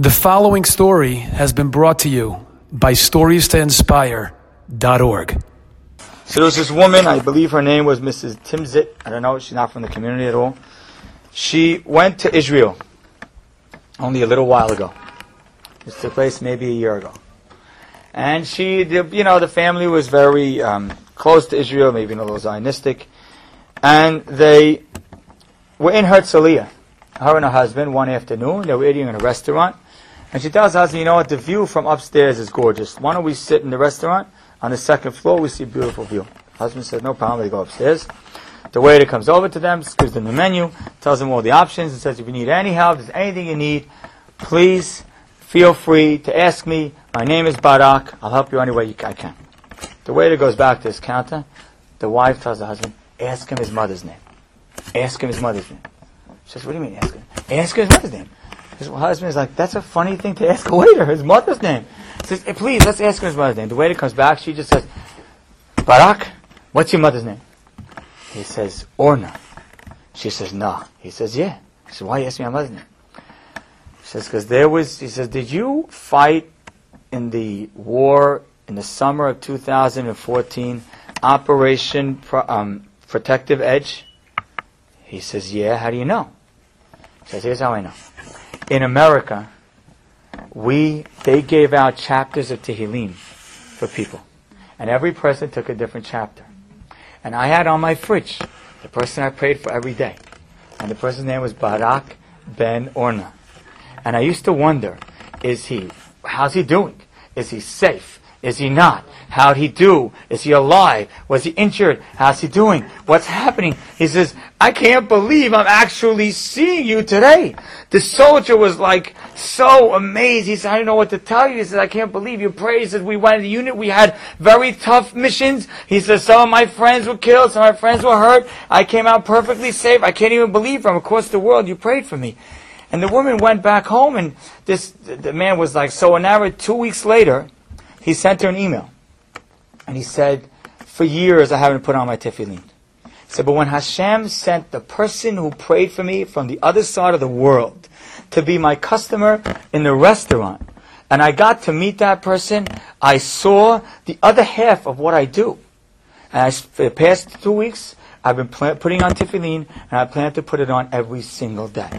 The following story has been brought to you by StoriesToInspire.org. So there was this woman, I believe her name was Mrs. Timzit. I don't know, she's not from the community at all. She went to Israel only a little while ago. This took place maybe a year ago. And she, you know, the family was very um, close to Israel, maybe a little Zionistic. And they were in Herzliya, her and her husband, one afternoon. They were eating in a restaurant. And she tells us, you know what, the view from upstairs is gorgeous. Why don't we sit in the restaurant? On the second floor, we see a beautiful view. Husband says, no problem, they go upstairs. The waiter comes over to them, gives them the menu, tells them all the options, and says, if you need any help, if there's anything you need, please feel free to ask me. My name is Barak. I'll help you any way I can. The waiter goes back to his counter. The wife tells the husband, ask him his mother's name. Ask him his mother's name. She says, what do you mean ask him? Ask him his mother's name. His husband is like, that's a funny thing to ask a waiter, his mother's name. He says, hey, please, let's ask him his mother's name. The waiter comes back, she just says, Barak, what's your mother's name? He says, Orna. She says, no. He says, yeah. He says, why you asking my mother's name? She says, because there was, he says, did you fight in the war in the summer of 2014, Operation Pro, um, Protective Edge? He says, yeah, how do you know? He says, here's how I know in America, we they gave out chapters of Tehillim for people, and every person took a different chapter. And I had on my fridge the person I prayed for every day, and the person's name was Barak Ben Orna. And I used to wonder, is he, how's he doing? Is he safe? Is he not? How'd he do? Is he alive? Was he injured? How's he doing? What's happening? He says, I can't believe I'm actually seeing you today. The soldier was like so amazed. He said, I don't know what to tell you. He said, I can't believe you. He said, we went in the unit. We had very tough missions. He said, some of my friends were killed. Some of my friends were hurt. I came out perfectly safe. I can't even believe from across the world you prayed for me. And the woman went back home and this, the man was like so enamored. Two weeks later, he sent her an email. And he said, For years I haven't put on my tefillin. He said, But when Hashem sent the person who prayed for me from the other side of the world to be my customer in the restaurant, and I got to meet that person, I saw the other half of what I do. And I, for the past two weeks, I've been putting on tefillin, and I plan to put it on every single day.